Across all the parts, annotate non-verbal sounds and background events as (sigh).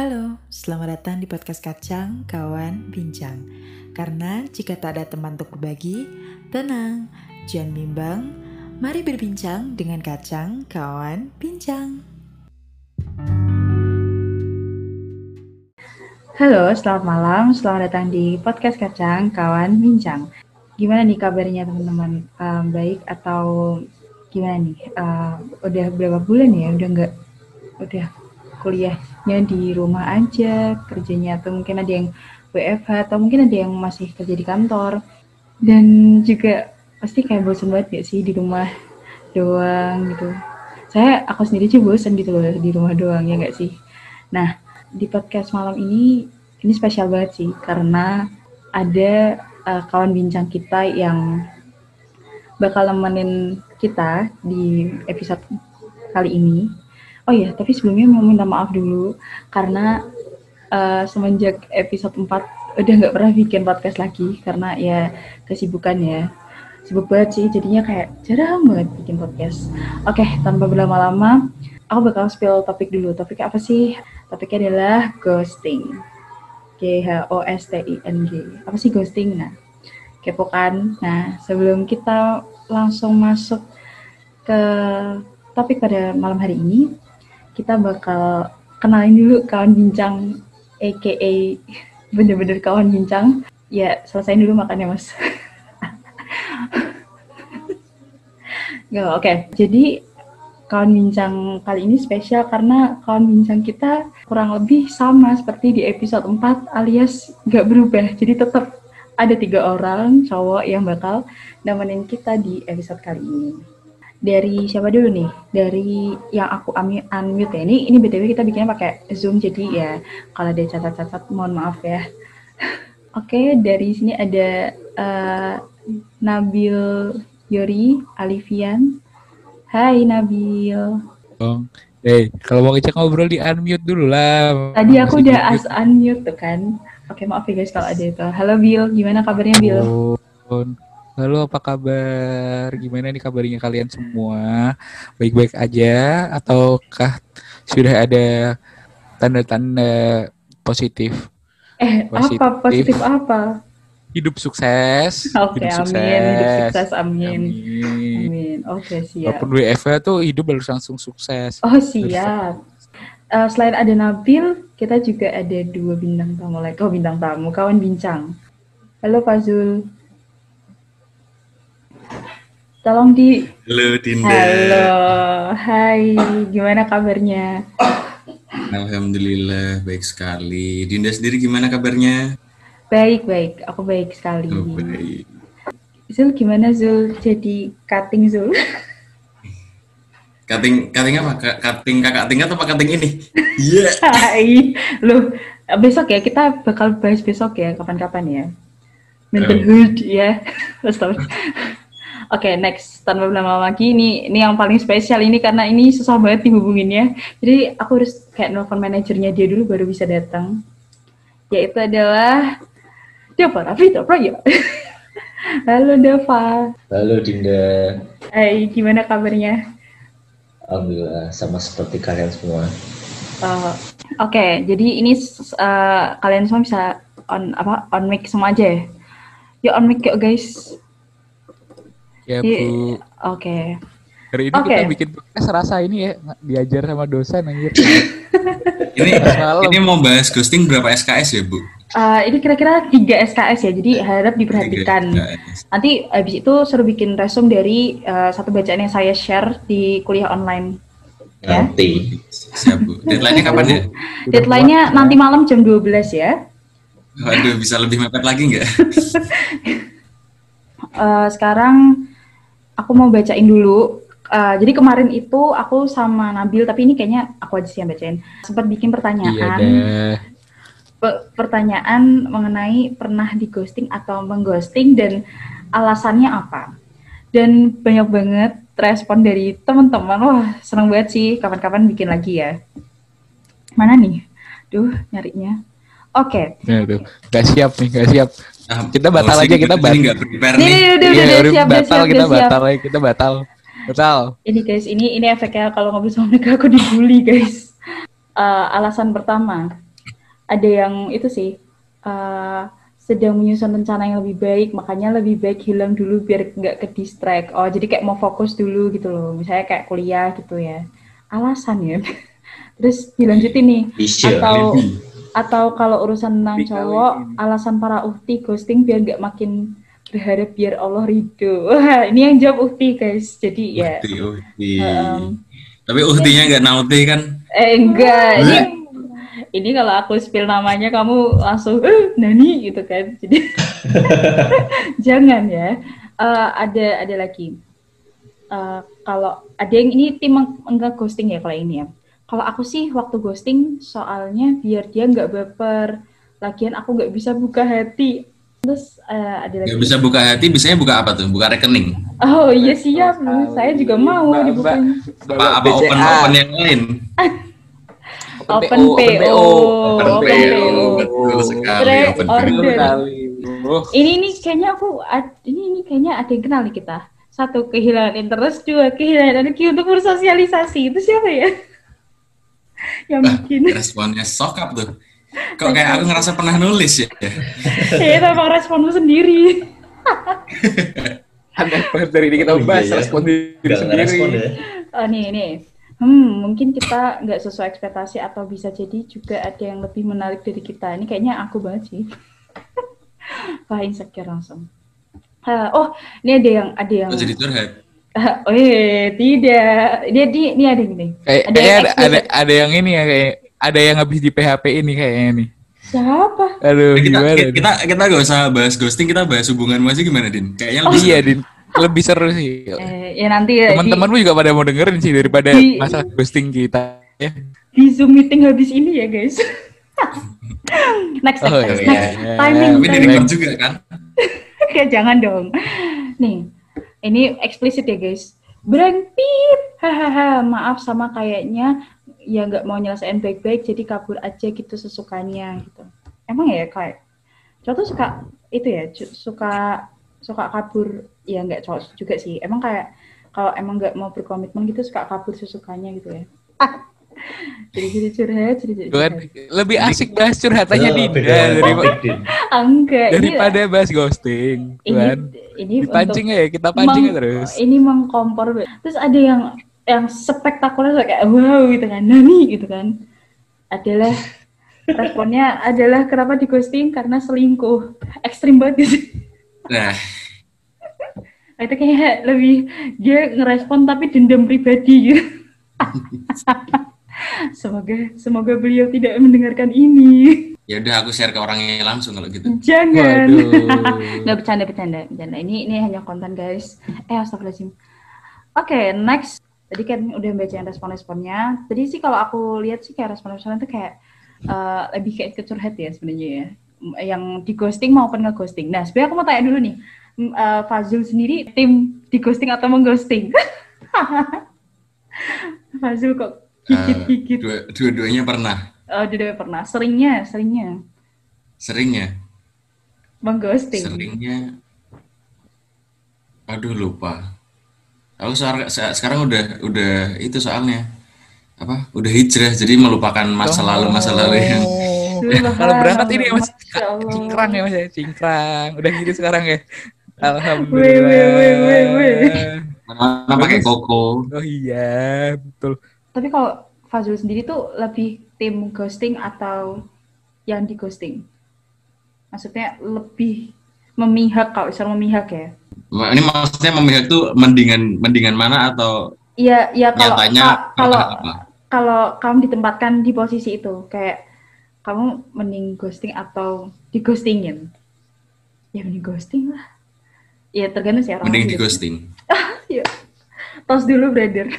Halo, selamat datang di podcast Kacang Kawan Bincang. Karena jika tak ada teman untuk berbagi, tenang, jangan bimbang. Mari berbincang dengan Kacang Kawan Bincang. Halo, selamat malam. Selamat datang di podcast Kacang Kawan Bincang. Gimana nih kabarnya teman-teman? Um, baik atau gimana nih? Uh, udah berapa bulan ya? Udah nggak? Udah kuliahnya di rumah aja, kerjanya atau mungkin ada yang WFH atau mungkin ada yang masih kerja di kantor. Dan juga pasti kayak bosan banget gak sih di rumah doang gitu. Saya aku sendiri sih bosan gitu loh di rumah doang ya gak sih. Nah di podcast malam ini ini spesial banget sih karena ada uh, kawan bincang kita yang bakal nemenin kita di episode kali ini Oh iya, tapi sebelumnya mau minta maaf dulu karena uh, semenjak episode 4 udah nggak pernah bikin podcast lagi karena ya kesibukan ya. Sibuk banget sih, jadinya kayak jarang banget bikin podcast. Oke, tanpa berlama-lama, aku bakal spill topik dulu. Topiknya apa sih? Topiknya adalah ghosting. G H O S T I N G. Apa sih ghosting? Nah, kepo kan? Nah, sebelum kita langsung masuk ke topik pada malam hari ini, kita bakal kenalin dulu kawan bincang aka (laughs) bener-bener kawan bincang ya selesaiin dulu makannya mas (laughs) oke. Okay. Jadi kawan bincang kali ini spesial karena kawan bincang kita kurang lebih sama seperti di episode 4 alias gak berubah. Jadi tetap ada tiga orang cowok yang bakal nemenin kita di episode kali ini dari siapa dulu nih? Dari yang aku unmute ya. Ini ini BTW kita bikinnya pakai Zoom jadi ya kalau ada catat-catat mohon maaf ya. (laughs) Oke, okay, dari sini ada uh, Nabil Yori Alifian. Hai Nabil. Oh, hey, kalau mau ngecek ngobrol di unmute dulu lah. Tadi aku udah as unmute tuh kan. Oke, okay, maaf ya guys kalau ada itu. Halo Bill, gimana kabarnya Bill? Oh, Halo, apa kabar? Gimana nih kabarnya kalian semua? Baik-baik aja ataukah sudah ada tanda-tanda positif? Eh, positif. apa positif apa? Hidup sukses. Oke, okay, amin. Sukses. Hidup sukses, amin. Amin. amin. Oke, okay, siap. Walaupun WFH tuh hidup harus langsung sukses. Oh, siap. Uh, selain ada Nabil, kita juga ada dua bintang tamu lagi. Oh, bintang tamu, kawan bincang. Halo, Pak Zul. Tolong di Halo Dinda. Halo. Hai, gimana kabarnya? Alhamdulillah baik sekali. Dinda sendiri gimana kabarnya? Baik, baik. Aku baik sekali. Oh, baik. Zul gimana Zul jadi cutting Zul? Cutting cutting apa? Cutting kakak tingkat apa cutting ini? Iya. (laughs) Yeah. Loh, besok ya kita bakal bahas besok ya kapan-kapan ya. Mental health (laughs) ya. Astaga. Oke, okay, next. Tanpa berlama lagi, ini ini yang paling spesial ini karena ini susah banget dihubunginnya. Jadi aku harus kayak nelfon manajernya dia dulu baru bisa datang. Yaitu adalah Dava Rafita Praya. (laughs) Halo Dava. Halo Dinda. Hai, gimana kabarnya? Alhamdulillah, sama seperti kalian semua. Uh, Oke, okay, jadi ini uh, kalian semua bisa on apa on mic semua aja ya? Yuk on mic yuk guys. Ya, Bu. Oke. Okay. Hari ini okay. kita bikin podcast rasa ini ya diajar sama dosen anjir. (laughs) ini ini mau bahas ghosting berapa SKS ya, Bu? Uh, ini kira-kira 3 SKS ya, jadi harap diperhatikan. Nanti habis itu suruh bikin resume dari uh, satu bacaan yang saya share di kuliah online. Ya? Nanti. Siap, Bu. Deadline-nya kapan ya? Deadline-nya nanti malam jam 12 ya. Waduh, bisa lebih mepet lagi nggak? uh, (laughs) sekarang aku mau bacain dulu. Uh, jadi kemarin itu aku sama Nabil, tapi ini kayaknya aku aja sih yang bacain. Sempat bikin pertanyaan. Iya pertanyaan mengenai pernah di ghosting atau mengghosting dan alasannya apa. Dan banyak banget respon dari teman-teman. Wah, seneng banget sih. Kapan-kapan bikin lagi ya. Mana nih? Duh, nyarinya. Oke. Okay. Ya, Gak siap nih, gak siap. Nah, kita batal aja kita batal. Ini udah, udah, udah, iya, siap, batal, kita batal aja, kita batal. Batal. Ini guys, ini ini efeknya kalau ngobrol sama mereka aku dibully guys. Uh, alasan pertama, ada yang itu sih uh, sedang menyusun rencana yang lebih baik, makanya lebih baik hilang dulu biar nggak ke distract. Oh, jadi kayak mau fokus dulu gitu loh. Misalnya kayak kuliah gitu ya. Alasan ya. (laughs) Terus dilanjutin nih. Bisa. Atau atau kalau urusan tentang cowok, alasan para uhti ghosting biar nggak makin berharap biar Allah ridho. Wah, (laughs) ini yang jawab uhti guys. Jadi ya. Uhti, uhti. Um, Tapi uhtinya nggak nauti kan? Eh enggak. Ini ini kalau aku spill namanya kamu langsung eh, nani gitu kan jadi (laughs) jangan ya uh, ada ada lagi uh, kalau ada yang ini tim enggak ghosting ya kalau ini ya kalau aku sih waktu ghosting soalnya biar dia nggak baper lagian aku nggak bisa buka hati terus uh, ada lagi nggak bisa buka hati biasanya buka apa tuh buka rekening oh iya siap oh, saya juga mau dibuka apa apa open open yang lain Open PO. Open PO. Betul sekali. Open order. Ini ini kayaknya aku ini ini kayaknya ada yang kenal nih kita. Satu kehilangan interest, dua kehilangan energi untuk bersosialisasi. Itu siapa ya? Yang bikin. Responnya sokap tuh. Kok kayak aku ngerasa pernah nulis ya? (laughs) Iya, tapi responmu sendiri. (laughs) Ada dari ini kita bahas oh, iya. respon diri sendiri. Ya. Oh, nih, nih hmm mungkin kita nggak sesuai ekspektasi atau bisa jadi juga ada yang lebih menarik dari kita ini kayaknya aku banget sih (laughs) Wah insecure langsung uh, oh ini ada yang ada yang oh, jadi curhat (laughs) oh iya tidak dia di ini ada yang ini kayak ada, yang ada, ada ada yang ini ya kayak ada yang habis di PHP ini kayaknya nih siapa aduh kita, gimana kita, kita kita gak usah bahas ghosting kita bahas hubungan masih gimana din kayaknya lebih oh, iya din lebih seru sih. Eh, ya nanti ya. Teman-temanmu juga pada mau dengerin sih daripada di, masalah ghosting kita ya. Di Zoom meeting habis ini ya, guys. (laughs) next, next, oh, next, iya. next. Yeah. Timing, Tapi timing. juga kan? (laughs) Kayak jangan dong. Nih, ini eksplisit ya, guys. Berangpit, hahaha, maaf sama kayaknya ya nggak mau nyelesain baik-baik, jadi kabur aja gitu sesukanya gitu. Emang ya kayak, cowok tuh suka itu ya, suka suka kabur ya nggak cowok juga sih emang kayak kalau emang nggak mau berkomitmen gitu suka kabur sesukanya gitu ya jadi jadi curhat jadi jadi curhat. lebih asik bahas curhatannya oh, Dinda dari enggak daripada bahas ghosting ini ini pancing ya kita pancing ya terus. ini mengkompor terus ada yang yang spektakuler kayak wow gitu kan nani gitu kan. Adalah responnya adalah kenapa di ghosting? Karena selingkuh. Ekstrim banget gitu Nah. itu kayak lebih dia ngerespon tapi dendam pribadi gitu. (laughs) semoga semoga beliau tidak mendengarkan ini. Ya udah aku share ke orangnya langsung kalau gitu. Jangan. Nggak bercanda bercanda bercanda. Ini ini hanya konten guys. Eh astagfirullahaladzim. Oke okay, next. Tadi kan udah bacain respon-responnya. Tadi sih kalau aku lihat sih kayak respon-responnya itu kayak uh, lebih kayak kecurhat ya sebenarnya ya yang di ghosting maupun nge-ghosting. Nah, sebenarnya aku mau tanya dulu nih, uh, Fazul sendiri tim di ghosting atau mengghosting? (laughs) Fazul kok gigit-gigit. Uh, dua-duanya pernah. Oh, dua-duanya pernah. Seringnya, seringnya. Seringnya. Mengghosting. Seringnya. Aduh lupa. Aku sekarang udah udah itu soalnya apa? Udah hijrah jadi melupakan masa lalu masa lalu yang kalau berangkat ini ya mas cingkrang ya mas ya cingkrang udah gitu sekarang ya alhamdulillah mana pakai koko oh iya betul tapi kalau Fazul sendiri tuh lebih tim ghosting atau yang di ghosting maksudnya lebih memihak kalau misalnya memihak ya ini maksudnya memihak tuh mendingan mendingan mana atau Iya, iya kalau kalau kalau kamu ditempatkan di posisi itu kayak kamu mending ghosting atau di ghostingin? Ya mending ghosting lah. Ya tergantung sih orang. Mending di ghosting. (laughs) ya. Tos dulu brother.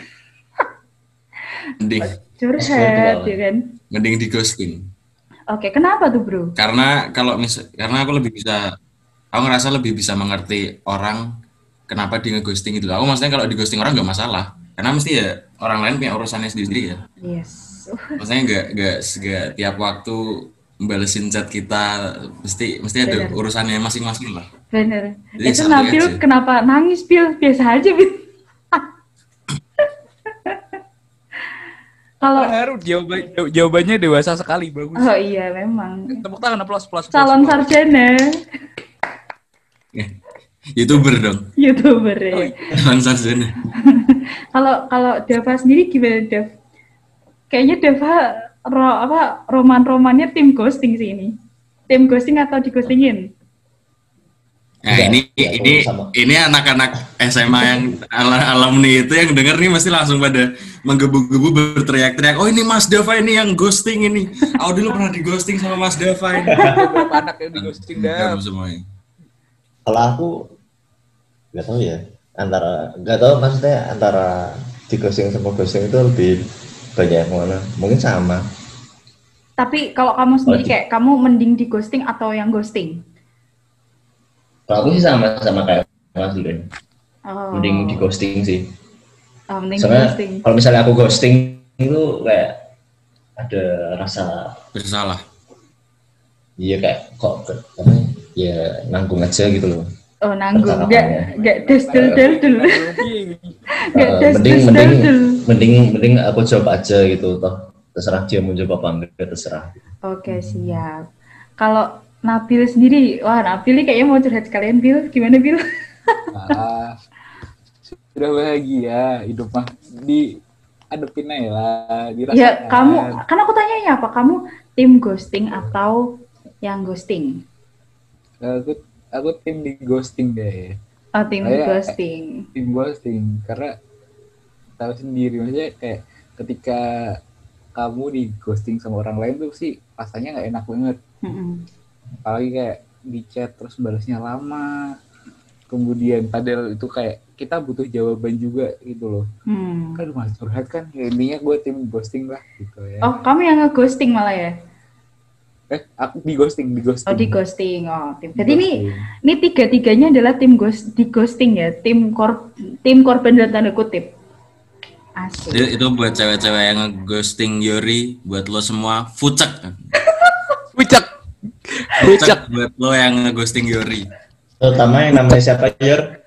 Mending. Curhat ya kan. Mending di ghosting. Oke, kenapa tuh bro? Karena kalau mis karena aku lebih bisa, aku ngerasa lebih bisa mengerti orang kenapa dia ngeghosting itu. Aku maksudnya kalau di ghosting orang nggak masalah, karena mesti ya orang lain punya urusannya sendiri ya. Yes Maksudnya nggak nggak nggak tiap waktu balesin chat kita mesti mesti ada Bener. urusannya masing-masing lah. Bener. Jadi Itu Nabil kenapa nangis Bil? Biasa aja Bil. Kalau Baru jawaban, jawabannya dewasa sekali bagus. oh iya memang Tepuk tangan plus plus. calon sarjana (laughs) youtuber dong youtuber ya. Oh, iya. Jangan sarjana (laughs) Kalau kalau Dava sendiri gimana Dev? Kayaknya Dava ro, apa roman-romannya tim ghosting sih ini. Tim ghosting atau digostingin? Nah ini enggak, ini sama. ini anak-anak SMA yang alumni itu yang denger nih masih langsung pada menggebu-gebu berteriak-teriak. Oh ini Mas Dava ini yang ghosting ini. Aku dulu pernah di ghosting sama Mas Dava ini. (laughs) Berapa anak yang di ghosting dah? Kalau aku nggak tahu ya antara nggak tahu maksudnya antara di ghosting sama ghosting itu lebih banyak yang mana mungkin sama Tapi kalau kamu sendiri Oh, di- kayak kamu mending di ghosting atau yang ghosting? Kalau aku sih sama sama kayak Mas Len Oh, mending di ghosting sih. Oh, mending di soalnya ghosting. kalau misalnya aku ghosting itu kayak ada rasa Bersalah. iya kayak kok apa ya nanggung aja gitu loh. Oh nanggung, nggak nggak des del del del, mending mending mending mending aku jawab aja gitu toh. Terserah dia mau jawab apa enggak terserah. Oke siap. Kalau Nabil sendiri, wah Nabil ini kayaknya mau curhat sekalian Bil, gimana Bil? Ah, sudah bahagia hidup mah di adepin aja lah dirasakan. Ya kamu, kan aku tanya apa? Kamu tim ghosting atau yang ghosting? aku aku tim di ghosting deh Oh tim Saya- ghosting. tim ghosting karena tahu sendiri maksudnya kayak ketika kamu di ghosting sama orang lain tuh sih rasanya nggak enak banget Mm-mm. Apalagi kayak di chat terus balasnya lama kemudian padahal itu kayak kita butuh jawaban juga gitu loh Hmm. kan malah curhat kan ya, intinya gue tim ghosting lah gitu ya Oh kamu yang nge-ghosting malah ya? eh aku di ghosting di ghosting Oh di ghosting. Oh tim. Jadi ini Ghosting. ini tiga tiganya adalah tim ghost di ghosting ya, tim kor tim korban dalam tanda kutip. Asik. Itu, itu buat cewek-cewek yang nge-ghosting Yori, buat lo semua fucek. (laughs) Pucak buat lo yang nge-ghosting Yori. terutama yang namanya siapa Yor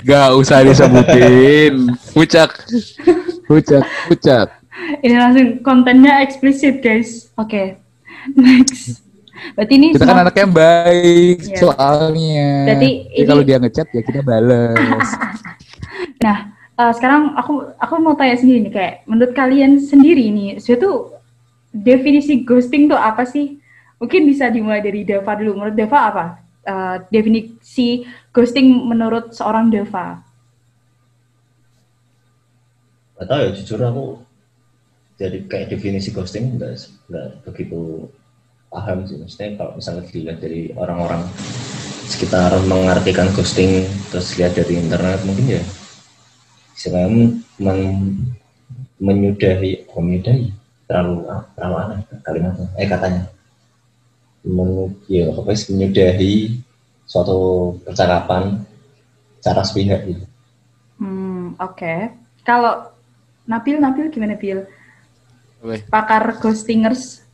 Gak usah disebutin Pucak Pucak Pucak Ini langsung kontennya eksplisit guys. Oke. Next. Berarti ini Kita kan semua- anak yang baik Iya. soalnya Berarti Jadi ini- kalau dia ngechat ya kita bales (laughs) Nah, eh, sekarang aku aku mau tanya sendiri nih kayak menurut kalian sendiri nih, suatu definisi ghosting tuh apa sih? Mungkin bisa dimulai dari Deva dulu. Menurut Deva apa? Eh, definisi ghosting menurut seorang Deva. Gak tahu ya jujur aku jadi kayak definisi ghosting nggak begitu paham sih maksudnya kalau misalnya dilihat dari orang-orang sekitar mengartikan ghosting terus lihat dari internet mungkin ya istilahnya men- menyudahi oh, menyudahi terlalu terlalu aneh kalimatnya eh katanya Men, ya apa sih menyudahi suatu percakapan cara sepihak gitu Hmm, oke. Kalau Nabil, Nabil gimana Bil? Weh. Pakar ghostingers.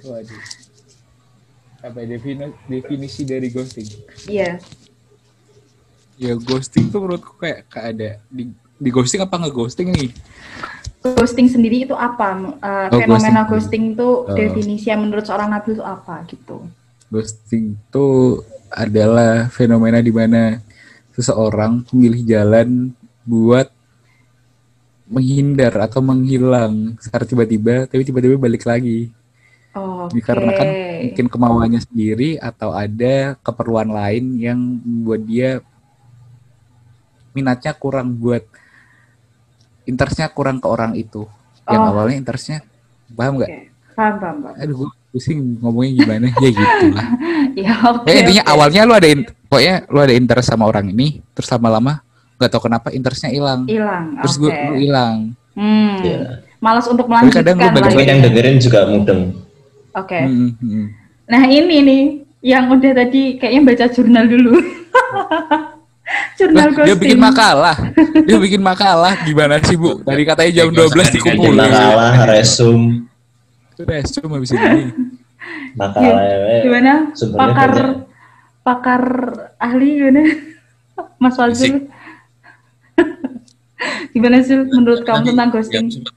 Waduh apa ya, defini- definisi dari ghosting Iya. ya ghosting tuh menurutku kayak kayak ada di, di ghosting apa nggak ghosting nih Ghosting sendiri itu apa? Eh, Oh, fenomena ghosting. ghosting itu Oh. definisi yang menurut seorang Nabil itu apa gitu? ghosting itu adalah fenomena di mana seseorang memilih jalan buat menghindar atau menghilang secara tiba-tiba tapi tiba-tiba balik lagi Oh, dikarenakan mungkin kemauannya sendiri atau ada keperluan lain yang membuat dia minatnya kurang buat interestnya kurang ke orang itu yang Oh. awalnya interestnya paham nggak? Oke. Paham, paham, paham. Aduh gue pusing ngomongnya gimana ya gitu lah. (laughs) Ya, oke. Pokoknya intinya oke. awalnya lu ada in- pokoknya lu ada interest sama orang ini, terus lama-lama nggak tahu kenapa interestnya hilang. hilang. Terus oke. gue hilang. Hmm. Iya. Malas untuk Tapi kadang melanjutkan lu balik lagi. yang dengerin juga mudeng Oke. Hmm, hmm. Nah, ini nih yang udah tadi kayaknya baca jurnal dulu. (laughs) jurnal ghosting. dia bikin makalah. Dia bikin makalah gimana sih, Bu? Tadi katanya jam Ya, gak usah 12 ganti-ganti dikumpulin. makalah resum cuma habis ini. makalah eh, Gimana? Pakar banyak. pakar ahli gimana? Mas Fazul. gimana sih menurut kamu Tadi tentang ghosting? sempat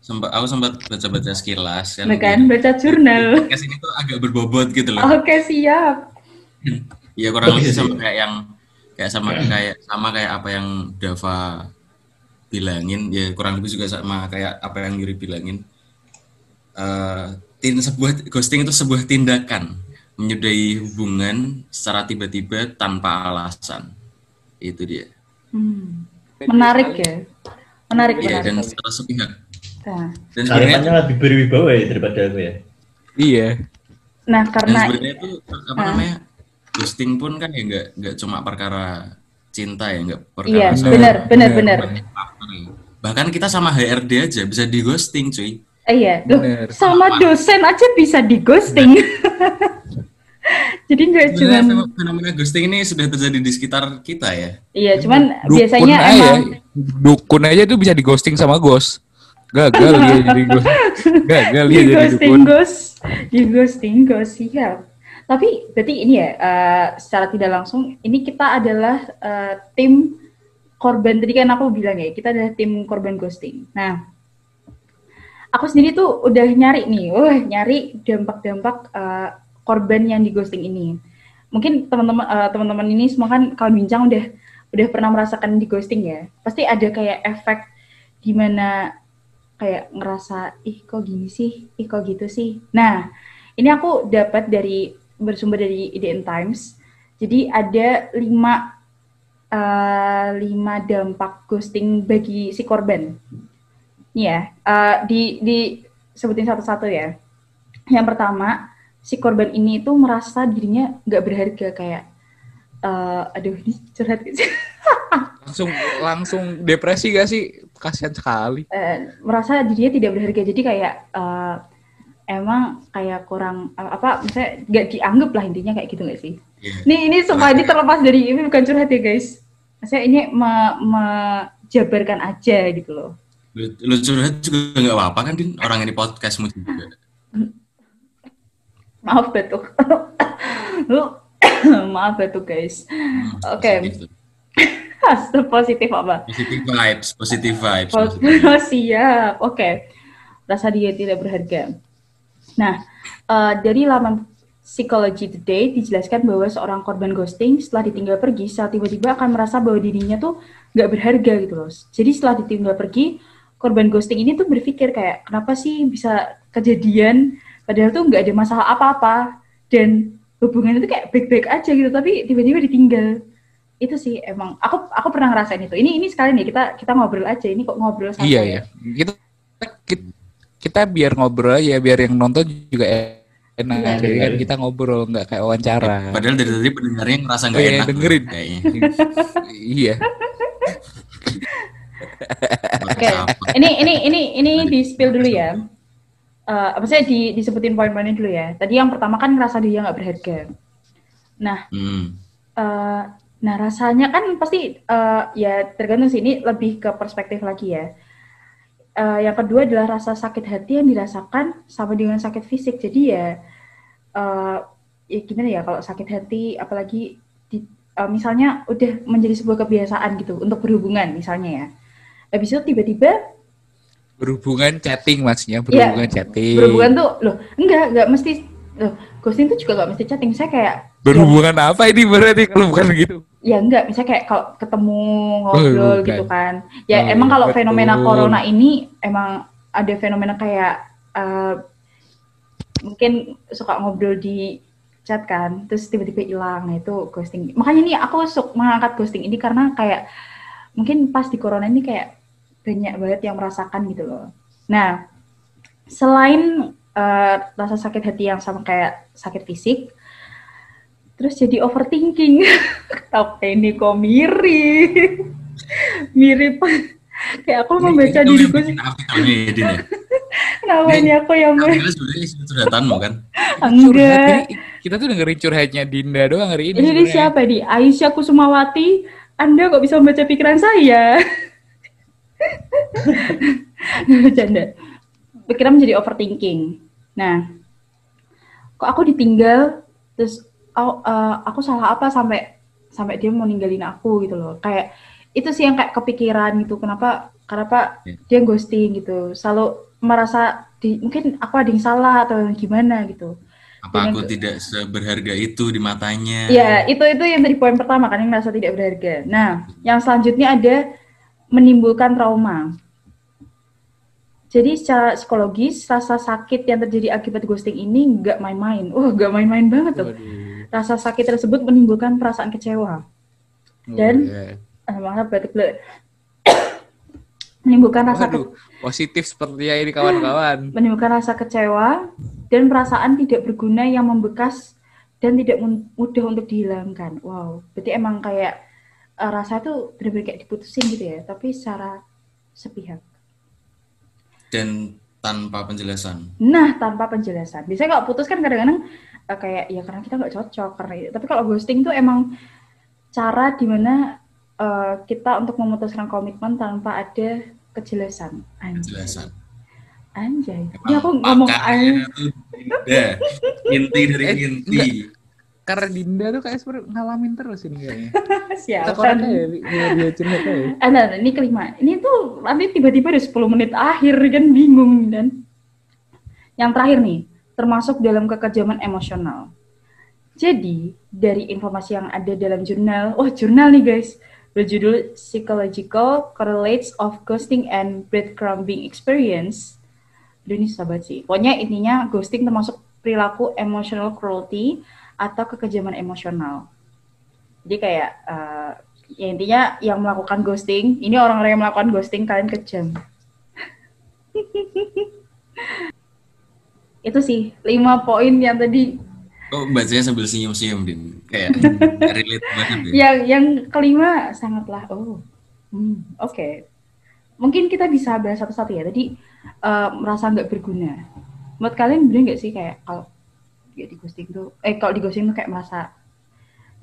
sempat aku sempat baca-baca sekilas kan. Nah kan, baca jurnal. Podcast ini tuh agak berbobot gitu loh. Oke, siap. Iya kurang lebih Iya sama kayak yang kayak sama kayak sama kayak apa yang Dava bilangin ya kurang lebih juga sama kayak apa yang Yuri bilangin. Eh tin sebuah ghosting itu sebuah tindakan menyudahi hubungan secara tiba-tiba tanpa alasan. Itu dia. Hmm. Menarik ya. Menarik, Iya menarik. dan secara sepihak. Nah, Dan sebenarnya lebih berwibawa ya daripada aku ya. Iya. nah dan karena sebenarnya itu apa namanya ghosting pun kan ya nggak nggak cuma perkara cinta ya nggak perkara iya, soal benar, benar, benar. ya. Bahkan kita sama HRD aja bisa di ghosting cuy. Eh, iya, Loh, Benar. sama dosen aja bisa di ghosting. (laughs) Jadi nggak cuma fenomena ghosting ini sudah terjadi di sekitar kita ya. iya, cuman Dukun biasanya aja, emang dukun aja tuh bisa di ghosting sama ghost. Gagal dia jadi ghost. (laughs) Gagal dia di jadi ghosting dukun. ghost, di ghosting ghost siap. Tapi berarti ini ya, eh, secara tidak langsung ini kita adalah eh, tim korban. Tadi kan aku bilang ya, kita adalah tim korban ghosting. Nah, aku sendiri tuh udah nyari nih, wah nyari dampak-dampak eh, korban yang di ghosting ini. Mungkin teman-teman eh, teman-teman ini semua kan kalau bincang udah udah pernah merasakan di ghosting ya. Pasti ada kayak efek gimana kayak ngerasa ih kok gini sih, ih kok gitu sih. Nah, ini aku dapat dari bersumber dari IDN Times. Jadi ada lima eh, lima dampak ghosting bagi si korban. Nih ya, eh, di di sebutin satu-satu ya. Yang pertama, si korban ini tuh merasa dirinya nggak berharga kayak eh, aduh ini curhat gitu. (laughs) Langsung langsung depresi gak sih? Kasihan sekali. eh, merasa dirinya tidak berharga jadi kayak eh, emang kayak kurang eh, apa misalnya nggak dianggap lah intinya kayak gitu nggak sih Iya. ini ini semua ini terlepas dari ini bukan curhat ya guys saya ini me- menjabarkan aja gitu loh Lu, lu curhat juga nggak apa-apa kan Din? Orang ini podcastmu juga. (laughs) maaf betul (laughs) (coughs) maaf betul guys Hmm, Oke. positif. Hasil (laughs) positif apa Positive vibes, positive vibes. Oh, siap, oke. Rasa dia tidak berharga. Nah, eh, dari laman Psychology Today dijelaskan bahwa seorang korban ghosting setelah ditinggal pergi, saat tiba-tiba akan merasa bahwa dirinya tuh nggak berharga gitu loh. Jadi setelah ditinggal pergi, korban ghosting ini tuh berpikir kayak, kenapa sih bisa kejadian, padahal tuh nggak ada masalah apa-apa, dan hubungan itu kayak baik-baik aja gitu, tapi tiba-tiba ditinggal itu sih emang aku aku pernah ngerasain itu ini ini sekalian ya kita kita ngobrol aja ini kok ngobrol santai Iya ya. ya. Kita, kita kita biar ngobrol ya biar yang nonton juga enak. Iya. Jadi kan kita ngobrol nggak kayak wawancara. Padahal dari tadi pendengarnya ngerasa nggak Oh, iya, enak. dengerin. Kayaknya. (laughs) iya. Oke, ini ini ini ini di spill dulu ya. Eh apa sih di disebutin poin-poinnya dulu ya. Tadi yang pertama kan ngerasa dia nggak berharga. Nah, Hmm. eh, nah rasanya kan pasti eh, ya tergantung sih ini lebih ke perspektif lagi ya. Eh, yang kedua adalah rasa sakit hati yang dirasakan sama dengan sakit fisik. Jadi ya, eh, ya gimana ya kalau sakit hati, apalagi di, eh, misalnya udah menjadi sebuah kebiasaan gitu untuk berhubungan misalnya ya. Habis itu tiba-tiba Berhubungan chatting maksudnya berhubungan chatting. Iya. berhubungan tuh loh enggak enggak mesti loh ghosting tuh juga enggak mesti chatting saya kayak Berhubungan apa ini berarti kalau bukan gitu? Ya enggak. Misalnya kayak kalau ketemu ngobrol bukan. gitu kan. Ya Oh, emang iya, kalau betul. fenomena corona ini emang ada fenomena kayak eh, mungkin suka ngobrol di chat kan terus tiba-tiba hilang. Nah itu ghosting. Makanya nih aku suka mengangkat ghosting ini karena kayak mungkin pas di corona ini kayak banyak banget yang merasakan gitu loh. Nah selain eh, rasa sakit hati yang sama kayak sakit fisik terus jadi overthinking. (laughs) Tapi ini kok mirip. Mirip. Kayak aku membaca Ini diriku artikelnya ya, ya? kenapa ini aku yang sebenarnya curhatanmu kan? Enggak. Kita tuh dengerin curhatnya Dinda doang hari ini. ini, siapa di Aisyah Kusumawati. Anda kok bisa membaca pikiran saya? (laughs) Bercanda. Pikiran menjadi overthinking. Nah kok aku ditinggal terus oh, eh, aku salah apa sampai sampai dia mau ninggalin aku gitu loh kayak itu sih yang kayak kepikiran gitu kenapa kenapa Ya. dia ghosting gitu selalu merasa di mungkin aku ada yang salah atau gimana gitu Apa Dengan aku ke- tidak seberharga itu di matanya? Ya, itu itu yang dari poin pertama kan yang merasa tidak berharga. Nah, yang selanjutnya ada menimbulkan trauma. Jadi secara psikologis rasa sakit yang terjadi akibat ghosting ini nggak main-main. Wah, nggak main-main banget tuh. Waduh. Rasa sakit tersebut menimbulkan perasaan kecewa. Oh, Dan- iya. Ah, maaf batuk dulu. (coughs) menimbulkan rasa ke- Waduh, positif sepertinya ini kawan-kawan. (coughs) menimbulkan rasa kecewa dan perasaan tidak berguna yang membekas dan tidak mudah untuk dihilangkan. Wow, berarti emang kayak eh, rasa itu benar-benar kayak diputusin gitu ya, tapi secara sepihak. Dan tanpa penjelasan. Nah, tanpa penjelasan. Biasanya kalau putus kan kadang-kadang kayak ya karena kita nggak cocok karena itu. Tapi kalau ghosting tuh emang cara di mana eh, kita untuk memutuskan komitmen tanpa ada kejelasan. Anjay. Penjelasan. Anjay. Ini aku ngomong beda. Inti dari Eh, inti. Karena Dinda tuh kayak sebenarnya ngalamin terus ini kayaknya. Kita (laughs) siapa nih? aja, dia. Ah, nah, nah, ini kelima. Ini tuh nanti tiba-tiba udah 10 menit akhir kan bingung dan yang terakhir nih, termasuk dalam kekejaman emosional. Jadi, dari informasi yang ada dalam jurnal, wah jurnal nih guys, berjudul Psychological Correlates of Ghosting and Breadcrumbing Experience. Aduh, ini sahabat sih. Pokoknya intinya ghosting termasuk perilaku emotional cruelty atau kekejaman emosional. Jadi kayak eh, ya intinya yang melakukan ghosting, ini orang-orang yang melakukan ghosting kalian kejam. (laughs) Itu sih lima poin yang tadi. Kok bacanya sambil senyum-senyum, Din? Kayak (laughs) relate banget ya. Yang yang kelima sangatlah oh, hmm, oke. Mungkin kita bisa bahas satu-satu ya. Tadi eh, merasa nggak berguna. Menurut kalian bener nggak sih kayak kalau ya di ghosting tuh, eh kalau di ghosting tuh kayak merasa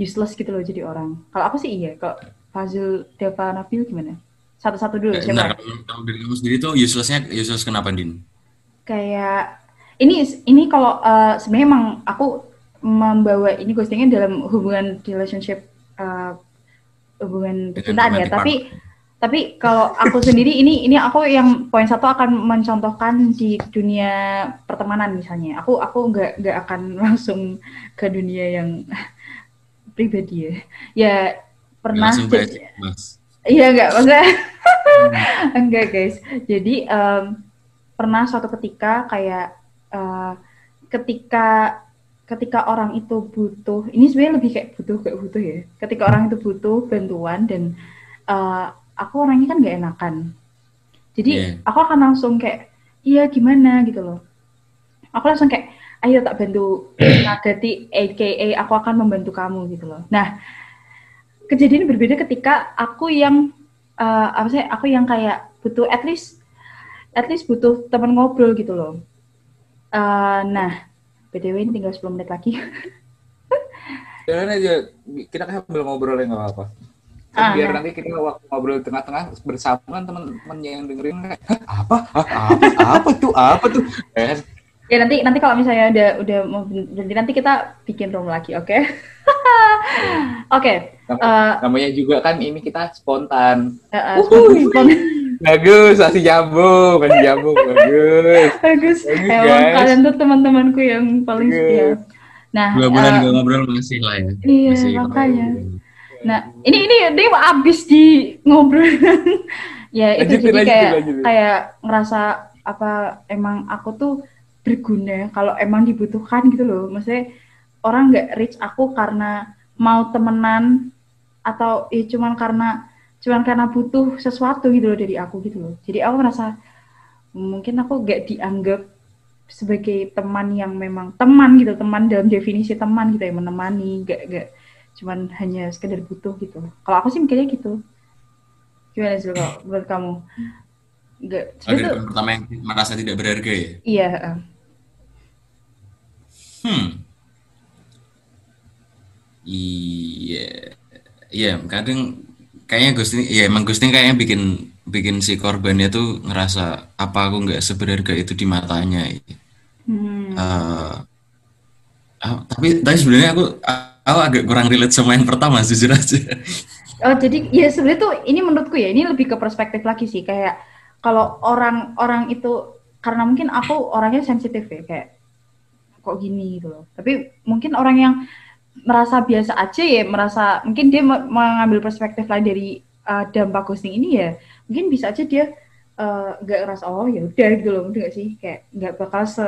useless gitu loh jadi orang. Kalau aku sih iya. Kalau Fazil Deva Nabil gimana? Satu-satu dulu. Bentar, Siapa? kalau kalau dari kamu sendiri tuh uselessnya useless kenapa, Din? kayak ini ini kalau eh, sebenarnya emang aku membawa ini ghostingnya dalam hubungan relationship eh, hubungan percintaan ya. tapi tapi kalau aku sendiri ini ini aku yang poin satu akan mencontohkan di dunia pertemanan misalnya. Aku aku nggak nggak akan (laughs) langsung ke dunia yang (laughs) pribadi ya. Ya pernah Langsung jadi- bahas, Mas. Iya enggak, maksudnya (laughs) enggak guys. Jadi em, pernah suatu ketika kayak eh, ketika ketika orang itu butuh, ini sebenarnya lebih kayak butuh kayak butuh ya. Ketika orang itu butuh bantuan dan eh, aku orangnya kan nggak enakan. Jadi Iya. aku akan langsung kayak iya gimana gitu loh. Aku langsung kayak ayo tak bantu (clears throat) nagati aka aku akan membantu kamu gitu loh. Nah, kejadian berbeda ketika aku yang eh, apa sih aku yang kayak butuh at least at least butuh teman ngobrol gitu loh Eh, nah btw ini tinggal 10 menit lagi (laughs) Jalan aja, kita kan sambil ngobrol ya nggak apa-apa. Ah, biar nah. nanti kita waktu ngobrol tengah-tengah bersama teman-teman yang dengerin kayak "Hah, apa? Hah, apa? Apa tuh? Apa tuh? Eh, ya nanti nanti kalau misalnya udah udah mau berhenti nanti kita bikin room lagi oke (laughs) oke nam- eh, namanya juga kan ini kita spontan. eh, eh, spon- spon- Bagus, masih nyambung, masih nyambung, bagus. bagus Bagus, emang guys. kalian tuh teman-temanku yang paling Bagus. setia nah Dua bulan eh, nggak ngobrol masih lah ya. iya, Masih makanya. Nah, ini ini dia habis di ngobrol. (laughs) ya itu Lanjutin, jadi lanjutin, kayak lanjutin. kayak ngerasa apa emang aku tuh berguna kalau emang dibutuhkan gitu loh. Maksudnya orang nggak reach aku karena mau temenan atau ya cuman karena cuman karena butuh sesuatu gitu loh dari aku gitu loh. Jadi aku ngerasa mungkin aku nggak dianggap sebagai teman yang memang teman gitu, teman dalam definisi teman gitu ya menemani, nggak nggak cuman hanya sekedar butuh gitu. Kalau aku sih mikirnya gitu. Gimana sih kalau buat kamu? Tuh, poin pertama yang merasa tidak berharga ya. iya. Hmm. Iya. Iya, kadang kayaknya ghosting, ya emang ghosting kayaknya bikin bikin si korbannya tuh ngerasa apa aku nggak seberharga itu di matanya. Hmm. Eh, ah, tapi tapi sebenarnya aku aku agak kurang relate sama yang pertama jujur aja. Oh jadi ya sebenarnya tuh ini menurutku ya ini lebih ke perspektif lagi sih kayak kalau orang-orang itu karena mungkin aku orangnya sensitif ya kayak kok gini gitu loh. Tapi mungkin orang yang merasa biasa aja ya merasa mungkin dia me- mengambil perspektif lain dari uh, dampak ghosting ini ya mungkin bisa aja dia uh, nggak ngerasa oh ya udah gitu loh mungkin nggak sih kayak nggak bakal se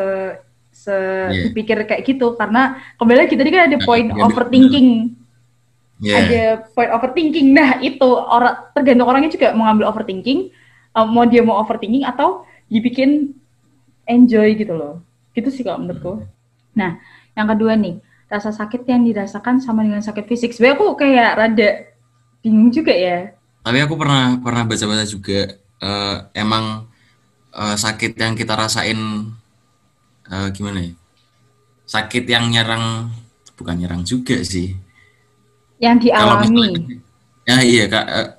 se Iya. dipikir kayak gitu karena kembali lagi tadi kan ada point iya, overthinking Iya. ada point overthinking. Nah, itu orang tergantung orangnya juga mau ngambil overthinking, uh, mau dia mau overthinking atau dibikin enjoy gitu loh. Gitu sih kalau menurutku. Nah, yang kedua nih, rasa sakit yang dirasakan sama dengan sakit fisik. Sebenarnya aku kayak rada bingung juga ya. Tapi aku pernah pernah baca-baca juga eh, emang eh, sakit yang kita rasain eh, gimana ya? Sakit yang nyerang bukan nyerang juga sih. Yang dialami. misalnya- ya iya kak eh,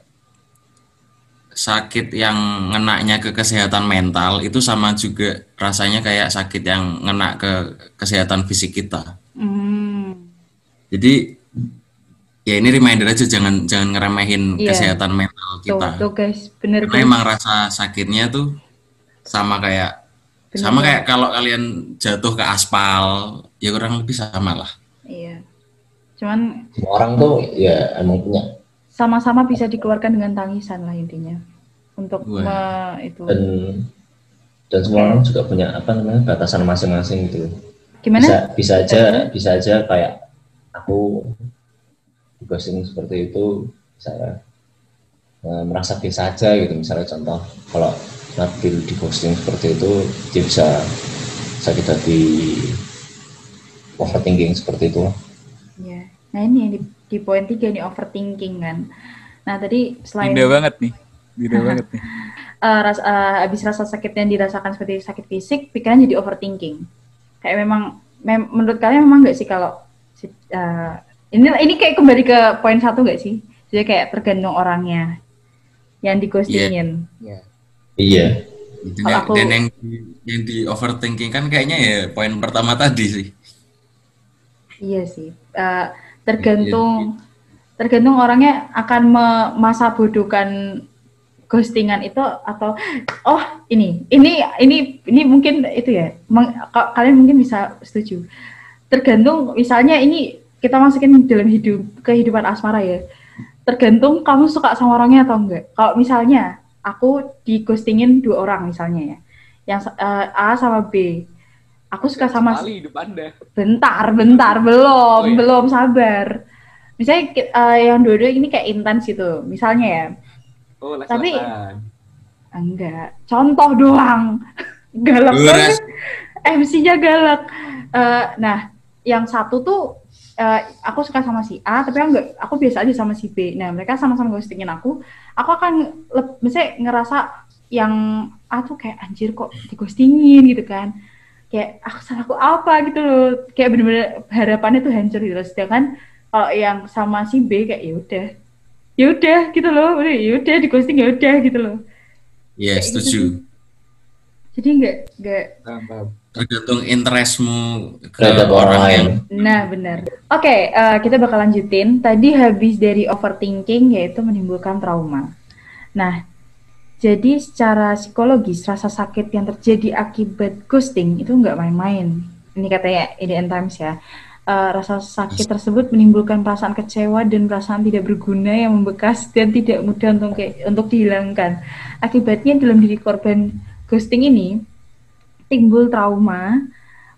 sakit yang ngenaknya ke kesehatan mental itu sama juga rasanya kayak sakit yang ngena ke kesehatan fisik kita. Hmm. Jadi ya ini reminder aja jangan jangan ngeremehin Iya. kesehatan mental Tuh, kita. tuh guys, bener Karena emang rasa sakitnya tuh sama kayak Bener. sama kayak kalau kalian jatuh ke aspal ya kurang lebih sama lah. Iya. Cuman Semua orang tuh ya emang punya sama-sama bisa dikeluarkan dengan tangisan lah intinya. Untuk Wah. me- itu. dan dan semua orang juga punya apa namanya batasan masing-masing gitu. Gimana? Bisa bisa aja bisa aja kayak aku di ghosting seperti itu saya eh, merasa biasa aja gitu misalnya contoh kalau Nabil di ghosting seperti itu dia bisa sakit hati overthinking seperti itu Iya. Nah ini yang di, di poin tiga nih overthinking kan. Nah tadi selain Indah banget nih. Indah (laughs) banget nih. eh, ras, eh, habis rasa sakit yang dirasakan seperti sakit fisik, pikiran jadi overthinking. Kayak memang, mem- menurut kalian memang nggak sih kalau eh, ini ini kayak kembali ke poin satu nggak sih? Jadi kayak tergantung orangnya yang di ghostingin. iya Itu Kalau yang- aku- Dan yang di- yang di overthinking kan kayaknya ya poin pertama tadi sih. Iya sih. Eh, tergantung tergantung orangnya akan me- masa bodohkan ghostingan itu atau oh ini ini ini ini mungkin itu ya. Meng- ka- kalian mungkin bisa setuju. Tergantung misalnya ini kita masukin dalam hidup kehidupan asmara ya. Tergantung kamu suka sama orangnya atau enggak. Kalau misalnya aku di ghostingin dua orang misalnya ya. Yang eh, A sama B. Aku suka sama Sekali hidup Anda. bentar bentar (laughs) belum Oh, iya. belum sabar. Misalnya eh, yang dua-dua ini kayak intens gitu. Misalnya ya Oh, les Tapi- selatan. enggak. Contoh doang. (laughs) Galak banget. MC-nya galak. Eh, nah yang satu tuh eh, aku suka sama si A tapi aku enggak aku biasa aja sama si B. Nah mereka sama-sama ghostingin aku. Aku akan misalnya ngerasa yang A tuh kayak anjir kok di ghostingin gitu kan. Kayak aku salahku apa gitu loh. Kayak bener-bener harapannya tuh hancur gitu loh. Sedangkan kalau yang sama si B kayak ya udah ya udah gitu loh udah ya udah di ghosting ya udah gitu loh Iya, Kayak gitu setuju. jadi nggak nggak. Tergantung interestmu ke terhadap orang orang lain yang Nah, benar. Oke, eh, kita bakal lanjutin. Tadi habis dari overthinking, yaitu menimbulkan trauma. Nah, jadi secara psikologis, rasa sakit yang terjadi akibat ghosting itu nggak main-main. Ini katanya IDN Times ya. Eh, rasa sakit tersebut menimbulkan perasaan kecewa dan perasaan tidak berguna yang membekas dan tidak mudah untuk untuk dihilangkan. Akibatnya dalam diri korban ghosting ini timbul trauma,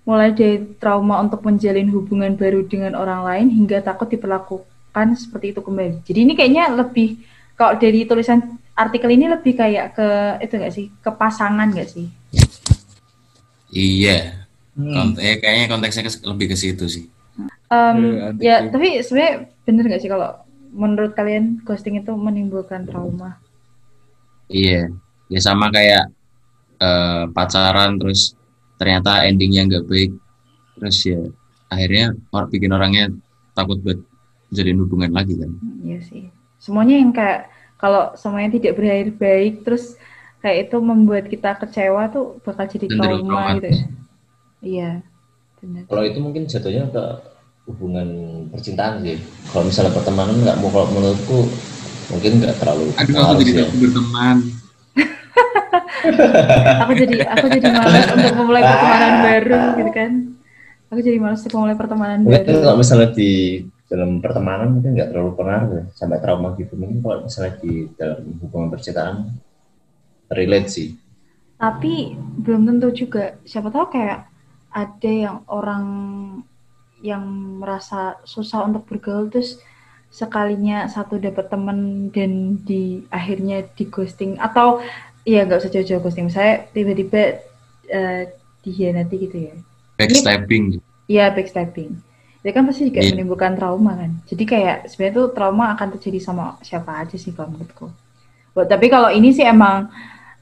mulai dari trauma untuk menjalin hubungan baru dengan orang lain hingga takut diperlakukan seperti itu kembali. Jadi ini kayaknya lebih kalau dari tulisan artikel ini lebih kayak ke itu enggak sih? Ke pasangan enggak sih? iya. Hmm. Kont- eh, kayaknya konteksnya ke- lebih ke situ sih. Eh, antik ya, sih. tapi sebenarnya bener nggak sih kalau menurut kalian ghosting itu menimbulkan trauma? Iya. Ya sama kayak eh, pacaran terus ternyata endingnya nggak baik. Terus ya akhirnya or- bikin orangnya takut buat jalin hubungan lagi kan. Hmm, Iya sih. Semuanya yang kayak kalau semuanya tidak berakhir baik, terus kayak itu membuat kita kecewa tuh bakal jadi Cenderung trauma gitu ya. Iya, benar. kalau itu mungkin jatuhnya ke hubungan percintaan sih. Kalau misalnya pertemanan nggak mau kalau menurutku mungkin nggak terlalu Aduh, aku jadi sih ya. berteman. (laughs) aku jadi aku jadi malas untuk memulai pertemanan baru gitu kan aku jadi malas untuk memulai pertemanan Mungkin baru kalau misalnya di dalam pertemanan mungkin nggak terlalu pengaruh ya, sampai trauma gitu. Mungkin kalau misalnya di dalam hubungan percintaan relate sih. tapi belum tentu juga siapa tahu kayak ada yang orang yang merasa susah untuk bergaul terus sekalinya satu dapat temen dan di akhirnya di ghosting atau ya nggak usah jauh-jauh ghosting saya tiba-tiba eh, dihianati gitu ya Backstabbing. Iya backstabbing. Itu kan pasti juga Iya. menimbulkan trauma kan. Jadi kayak sebenarnya tuh trauma akan terjadi sama siapa aja sih kalau menurutku. Buat, tapi kalau ini sih emang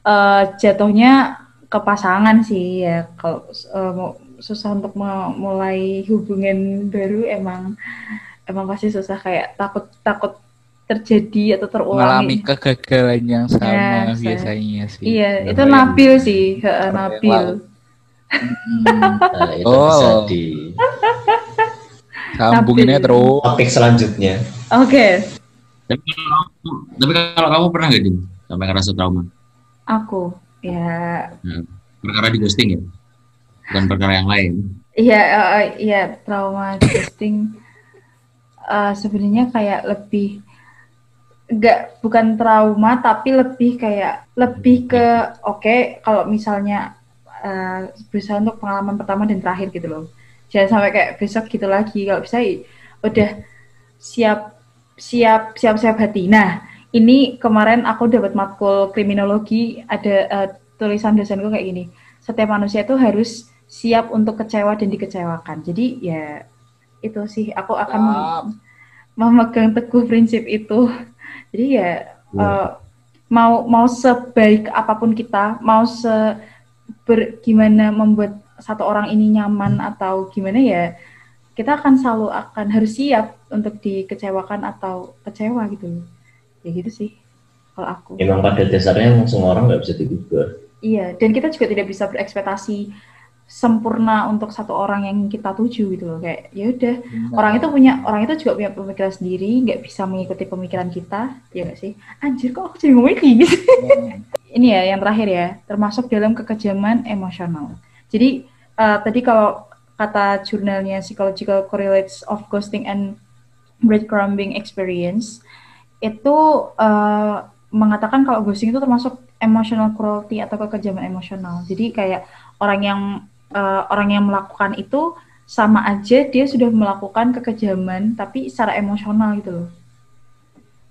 eh, jatuhnya ke pasangan sih ya. Kalau mau susah untuk memulai hubungan baru emang emang pasti susah kayak takut takut terjadi atau mengalami terulangi. kegagalan yang sama Ya, biasanya sih. Iya, Yang itu lain. Nabil sih, Nabil. Hmm, Nah, (laughs) itu Oh. bisa di sambunginnya Nabil. terus. topik selanjutnya. Oke, Tapi kalau, tapi kalau kamu pernah nggak Din sampai ngerasa trauma? aku ya Nah, perkara di ghosting ya? Bukan perkara yang lain. Iya, eh, eh, iya trauma ghosting eh, sebenarnya kayak lebih nggak bukan trauma tapi lebih kayak lebih ke oke kalau misalnya eh, berusaha untuk pengalaman pertama dan terakhir gitu loh. Jangan sampai kayak besok gitu lagi. Kalau bisa udah siap siap siap siap hati. Nah, ini kemarin aku dapat matkul kriminologi ada eh, tulisan dosenku kayak gini. Setiap manusia itu harus siap untuk kecewa dan dikecewakan. Jadi ya itu sih aku akan memegang teguh prinsip itu. (laughs) Jadi ya eh, mau mau sebaik apa pun kita, mau se ber- gimana membuat satu orang ini nyaman atau gimana ya kita akan selalu akan harus siap untuk dikecewakan atau kecewa gitu. Ya gitu sih kalau aku. Memang pada dasarnya emang semua orang nggak bisa diubah. Iya, dan kita juga tidak bisa berekspektasi sempurna untuk satu orang yang kita tuju gitu loh. Kayak ya udah orang itu punya orang itu juga punya pemikiran sendiri nggak bisa mengikuti pemikiran kita ya nggak sih? Anjir kok aku jadi ngomong gini sih? (laughs) Ini ya yang terakhir ya termasuk dalam kekejaman emosional. Jadi eh, tadi kalau kata jurnalnya psychological correlates of ghosting and breadcrumbing experience itu eh, mengatakan kalau ghosting itu termasuk emotional cruelty atau kekejaman emosional. Jadi kayak orang yang eh, orang yang melakukan itu sama aja dia sudah melakukan kekejaman tapi secara emosional gitu loh.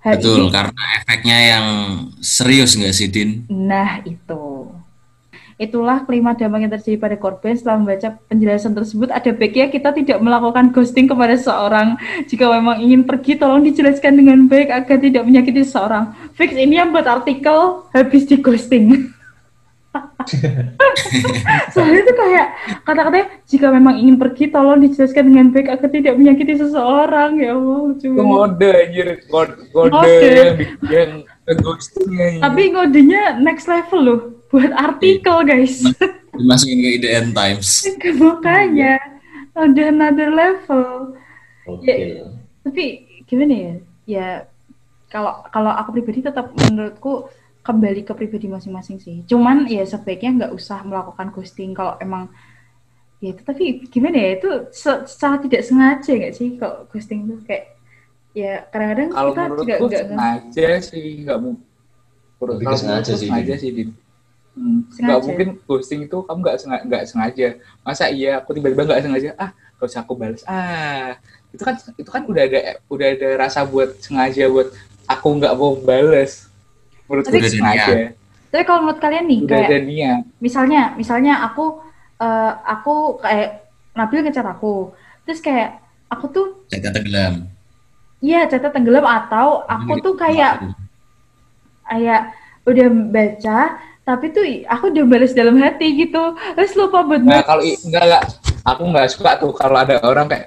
Hal Betul, ini- karena efeknya yang serius nggak sih, Din? Nah, itu. Itulah kelima dampak yang terjadi pada korban setelah membaca penjelasan tersebut. Ada baiknya kita tidak melakukan ghosting kepada seorang. Jika memang ingin pergi, tolong dijelaskan dengan baik agar tidak menyakiti seseorang. Fix ini yang buat artikel habis di ghosting. (laughs) (laughs) Soalnya itu kayak kata-katanya jika memang ingin pergi, tolong dijelaskan dengan baik agar tidak menyakiti seseorang. Ya Allah, lucu ngode anjir, ngode, ngode Ngode. yang yang ghostingnya. Tapi ngodenya next level loh, buat artikel guys. (laughs) Dimasukin ke IDN Times. Makanya ada another level. Oke. Ya. Tapi gimana ya? Ya kalau kalau aku pribadi tetap menurutku kembali ke pribadi masing-masing sih. Cuman ya sebaiknya nggak usah melakukan ghosting kalau emang ya itu tapi gimana ya itu se- secara tidak sengaja nggak sih kalau ghosting tuh kayak ya kadang-kadang Kalau kita juga nggak sengaja sih nggak mau. Kalau sengaja sih, sengaja sih, Din. Hmm, nggak mungkin ghosting itu kamu nggak sengaja, nggak sengaja. Masa iya aku tiba-tiba nggak sengaja, ah gak usah aku balas. Ah, itu kan itu kan udah ada udah ada rasa buat sengaja buat aku nggak mau balas. Menurut Tapi- gue Udah ada. Tapi kalau menurut kalian nih Udah kayak niat. misalnya misalnya aku eh, aku kayak Nabil ngecat aku terus kayak aku tuh Saya tenggelam. iya catat tenggelam atau aku tuh kayak kayak udah baca tapi tuh aku udah balas dalam hati gitu terus lupa buat Nah, kalau enggak enggak aku nggak suka tuh kalau ada orang kayak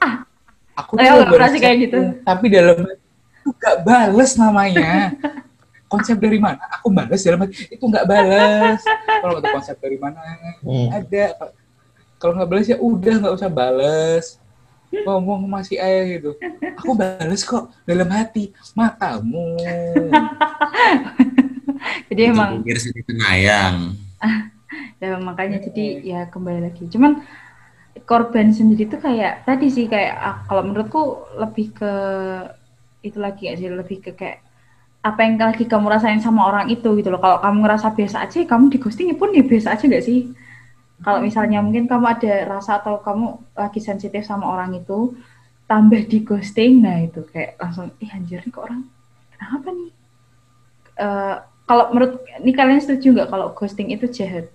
aku Ah. Ayo, tuh balas kayak gitu. tapi dalam itu nggak balas namanya (laughs) konsep dari mana? Aku balas dalam hati. Itu nggak balas kalau nggak konsep dari mana Hmm. ada. Kalau nggak balas ya udah nggak usah balas ngomong masih ayah gitu. Aku bales kok dalam hati. Matamu. Jadi emang pikir sini tenayang. ya makanya jadi ya kembali lagi. Cuman korban sendiri tuh kayak tadi sih kayak ah, kalau menurutku lebih ke itu lagi ya sih? Lebih ke kayak apa yang lagi kamu rasain sama orang itu gitu loh. Kalau kamu ngerasa biasa aja kamu di ghosting ya pun ya biasa aja gak sih? Kalau misalnya mungkin kamu ada rasa atau kamu lagi sensitif sama orang itu tambah di ghosting nah itu kayak langsung ih anjir nih kok orang kenapa nih? Eh, kalau menurut ini kalian setuju nggak kalau ghosting itu jahat?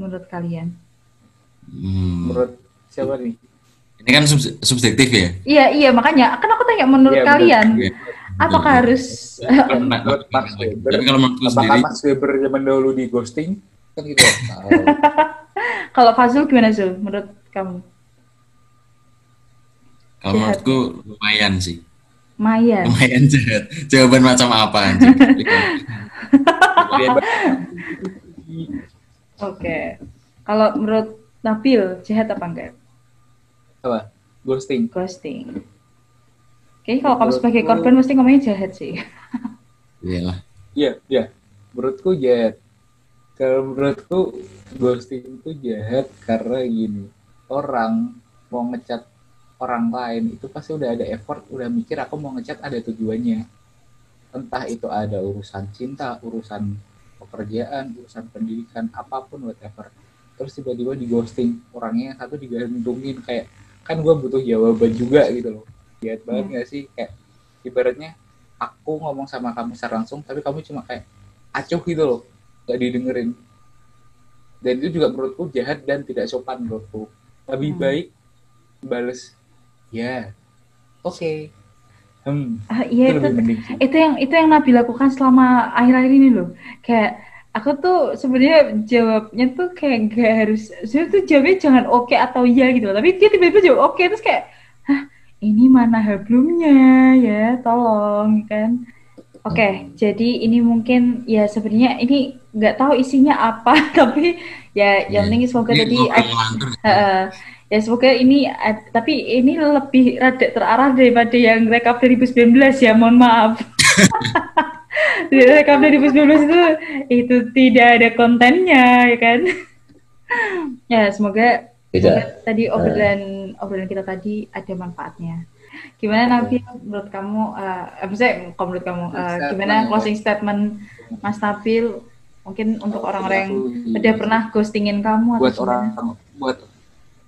Menurut kalian? Hmm. menurut siapa nih? Ini kan subjektif ya. iya iya makanya kan aku tanya menurut Iya, kalian. Iya. Apakah harus Nah, menurut Max Weber. Tapi kalau menurutku apakah sendiri, Max Weber zaman dahulu di ghosting? Kan gitu. (laughs) Kalau Fazul gimana Zul? Menurut kamu? Kalau menurutku lumayan sih. Maya Lumayan (laughs) jahat. Jawaban macam apa anjir? (laughs) Oke. Kalau menurut Nabil jahat apa enggak? Apa? Ghosting. Ghosting Kayaknya kalau kamu sebagai korban mesti ngomongnya jahat sih. Iyalah. Iya, iya. Menurutku jahat. Kalau menurutku ghosting itu jahat karena gini. Orang mau ngecat orang lain itu pasti udah ada effort, udah mikir aku mau ngecat ada tujuannya. Entah itu ada urusan cinta, urusan pekerjaan, urusan pendidikan, apa pun whatever. Terus tiba-tiba di ghosting orangnya yang satu digantungin kayak kan gue butuh jawaban juga gitu loh. Jahat banget Hmm. gak sih kayak ibaratnya aku ngomong sama kamu secara langsung tapi kamu cuma kayak acuh gitu loh gak didengerin dan itu juga menurutku jahat dan tidak sopan menurutku lebih Hmm. baik bales ya oke hmm Ah, itu iya itu sih. itu yang itu yang Nabi lakukan selama akhir-akhir ini loh. Kayak aku tuh sebenarnya jawabnya tuh kayak gak harus sebenarnya tuh jawabnya jangan oke atau iya gitu. Tapi dia tiba-tiba jawab oke terus kayak ini mana hablumnya ya tolong kan. Oke, jadi ini mungkin ya sebenarnya ini nggak tahu isinya apa (laughs) tapi ya yang penting semoga Ini tadi ngobrol ngelantur. Heeh. ya semoga ini ad- tapi ini lebih rada terarah daripada yang rekap 2019 ya mohon maaf Di (laughs) rekap 2019 itu itu tidak ada kontennya ya kan (laughs) ya semoga Tidak. semoga tadi obrolan obrolan kita tadi ada manfaatnya. Gimana Nabi menurut kamu eh eh, maksudnya kalau menurut kamu eh, Statement. gimana closing statement Mas Nabil? Mungkin untuk orang-orang yang udah pernah ghostingin kamu atau buat gimana? orang buat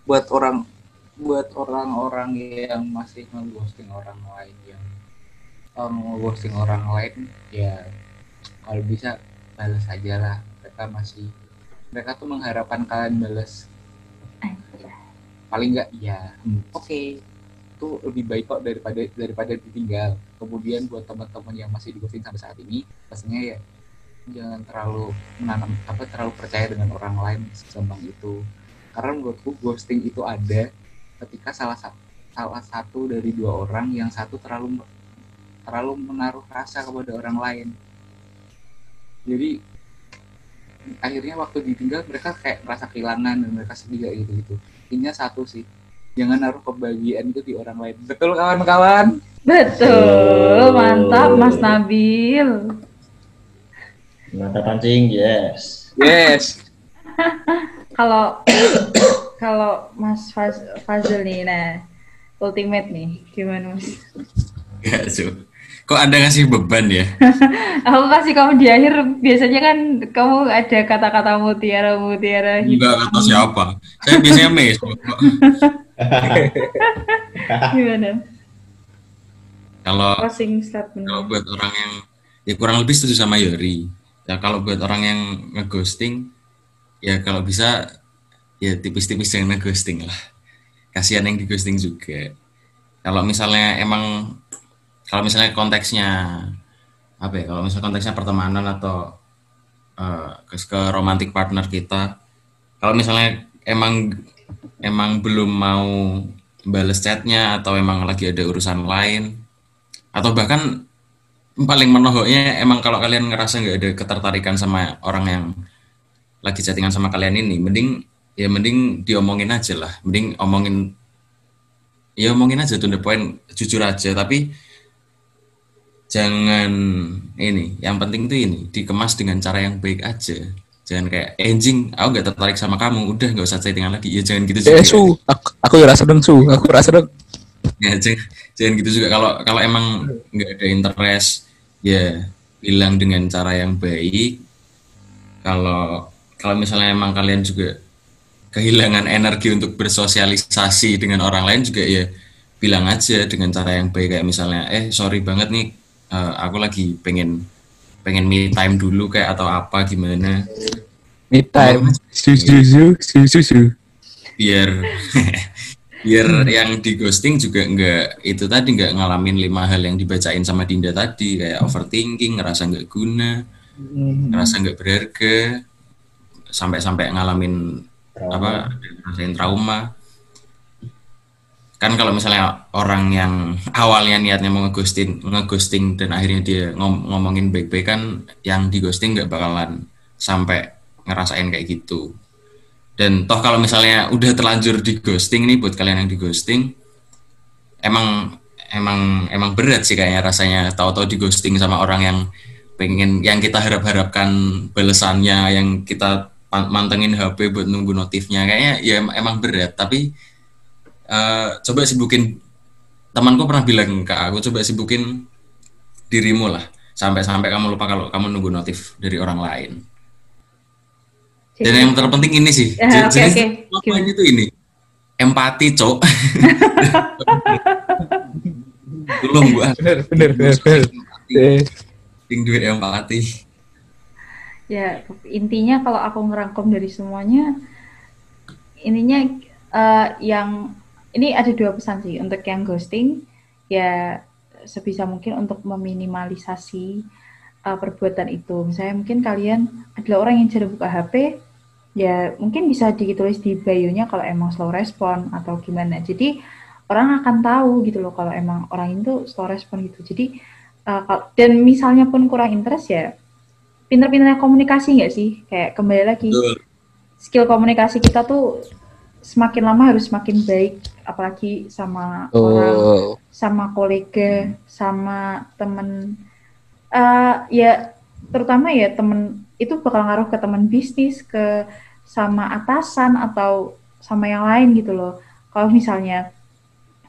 buat orang buat orang-orang yang masih ngeghosting orang lain yang oh, ngeghosting orang lain ya kalau bisa balas aja lah. Mereka masih mereka tuh mengharapkan kalian balas. Paling enggak ya hmm, oke itu lebih baik kok daripada daripada ditinggal. Kemudian buat teman-teman yang masih di ghosting sampai saat ini pastinya ya jangan terlalu menanam apa terlalu percaya dengan orang lain segampang itu. Karena menurutku ghosting itu ada ketika salah satu salah satu dari dua orang yang satu terlalu terlalu menaruh rasa kepada orang lain. Jadi akhirnya waktu ditinggal mereka kayak merasa kehilangan dan mereka sedih gitu gitu intinya satu sih jangan naruh kebahagiaan itu di orang lain betul kawan-kawan Betul, mantap Mas Nabil. Mata pancing, yes. yes (laughs) Kalau kalau Mas Faz, Fazil nih, nah ultimate nih, gimana Mas? Gak. Kok Anda ngasih beban ya? (laughs) Aku kasih kamu di akhir, biasanya kan kamu ada kata-kata mutiara mutiara gitu. Enggak kata siapa. Saya biasanya mes. (laughs) Gimana? Kalau kalau buat orang yang ya kurang lebih setuju sama Yori. Ya kalau buat orang yang ngeghosting ya kalau bisa ya tipis-tipis jangan ngeghosting lah. Kasihan yang dighosting juga. Kalau misalnya emang kalau misalnya konteksnya apa ya? Kalau misalnya konteksnya pertemanan atau eh, ke, ke romantic partner kita, kalau misalnya emang emang belum mau bales chatnya atau emang lagi ada urusan lain atau bahkan paling menohoknya emang kalau kalian ngerasa nggak ada ketertarikan sama orang yang lagi chattingan sama kalian ini mending ya mending diomongin aja lah mending omongin ya omongin aja to the point jujur aja tapi jangan ini yang penting tuh ini dikemas dengan cara yang baik aja. Jangan kayak eh, anjing aku nggak tertarik sama kamu udah nggak usah chattingan lagi. Ya jangan gitu juga. Eh, su, aku, aku ya rasa dong, su, aku rasa dong. ya jangan, jangan gitu juga. Kalau kalau emang nggak ada interest ya bilang dengan cara yang baik. Kalau kalau misalnya emang kalian juga kehilangan energi untuk bersosialisasi dengan orang lain juga ya bilang aja dengan cara yang baik. Kayak misalnya eh sorry banget nih eh, aku lagi pengen pengen me time dulu kayak atau apa gimana? Me time, su, su, su, su, su, su. biar (laughs) biar yang di ghosting juga nggak itu tadi nggak ngalamin lima hal yang dibacain sama Dinda tadi kayak overthinking ngerasa nggak guna ngerasa nggak berharga sampai-sampai ngalamin apa ngerasain trauma kan kalau misalnya orang yang awalnya niatnya mau ngeghosting ngeghosting dan akhirnya dia ngom- ngomongin baik-baik kan yang di ghosting nggak bakalan sampai ngerasain kayak gitu. Dan toh kalau misalnya udah terlanjur di ghosting nih buat kalian yang di ghosting emang emang emang berat sih kayaknya rasanya. Tahu-tahu di ghosting sama orang yang pengen yang kita harap-harapkan balasannya yang kita mantengin HP buat nunggu notifnya. Kayaknya ya em- emang berat tapi eh, coba sibukin. Temanku pernah bilang ke aku coba sibukin dirimu lah. Sampai-sampai kamu lupa kalau kamu nunggu notif dari orang lain. Dan yang terpenting ini sih. (laughs) Oke, jadi oke. apa Gimana? itu ini? Empati cok. (laughs) Tolong gua Bener, bener, bener, bener. Eh, Ting duit empati. Ya, intinya kalau aku ngerangkum dari semuanya, ininya eh, yang ini ada dua pesan sih untuk yang ghosting ya sebisa mungkin untuk meminimalisasi eh, perbuatan itu. Misalnya mungkin kalian adalah orang yang jarang buka HP, ya mungkin bisa ditulis di bio-nya kalau emang slow respon atau gimana. Jadi orang akan tahu gitu loh kalau emang orang itu slow respon gitu. Jadi kal- dan misalnya pun kurang interest ya pinter-pinternya komunikasi nggak sih? Kayak kembali lagi skill komunikasi kita tuh semakin lama harus semakin baik, apalagi sama orang, Oh, sama kolega, sama temen. Eh, ya terutama ya temen itu bakal ngaruh ke teman bisnis, ke sama atasan atau sama yang lain gitu loh. Kalau misalnya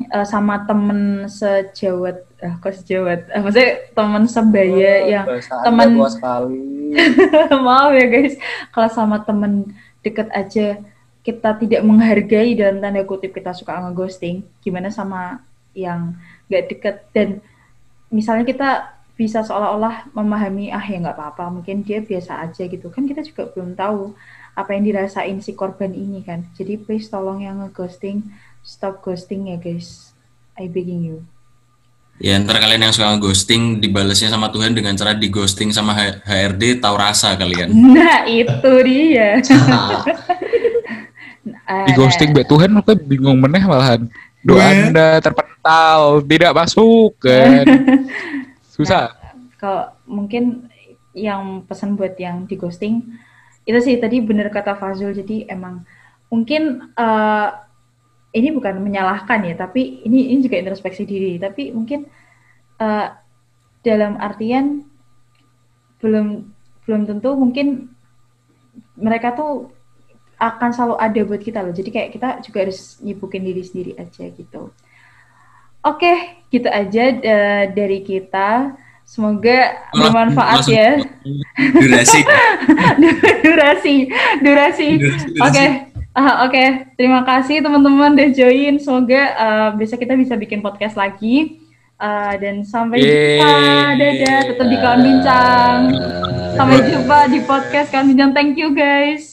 eh, sama temen sejawat, eh, kok sejawat? Eh, maksudnya temen sebaya yang Anda teman- luas sekali. (laughs) maaf ya guys kalau sama temen deket aja kita tidak menghargai dalam tanda kutip kita suka ngeghosting gimana sama yang gak deket. Dan misalnya kita bisa seolah-olah memahami ah ya nggak apa-apa mungkin dia biasa aja gitu. Kan kita juga belum tahu apa yang dirasain si korban ini kan. Jadi please tolong yang ngeghosting stop ghosting ya guys. I begging you. Ya ntar kalian yang suka ghosting dibalasnya sama Tuhan dengan cara di ghosting sama HRD tahu rasa kalian. nah itu dia (laughs) Di ghosting Mbak Tuhan aku bingung meneh malahan. Doa Wah. Anda terpental, tidak masuk kan. (laughs) Susah. kalau mungkin yang pesan buat yang di ghosting itu sih tadi bener kata Fazul jadi emang mungkin eh, ini bukan menyalahkan ya tapi ini ini juga introspeksi diri tapi mungkin eh, dalam artian belum belum tentu mungkin mereka tuh akan selalu ada buat kita loh. Jadi kayak kita juga harus nyibukin diri sendiri aja gitu. Oke gitu aja eh, dari kita. Semoga bermanfaat Langsung- ya. (laughs) (laughs) Durasi. durasi durasi. Durasi, oke durasi. Ah, oke. Terima kasih teman-teman udah join. Semoga eh, besok kita bisa bikin podcast lagi. Eh, dan sampai jumpa. Dadah. Tetap di kawan bincang sampai jumpa di podcast kawan bincang thank you guys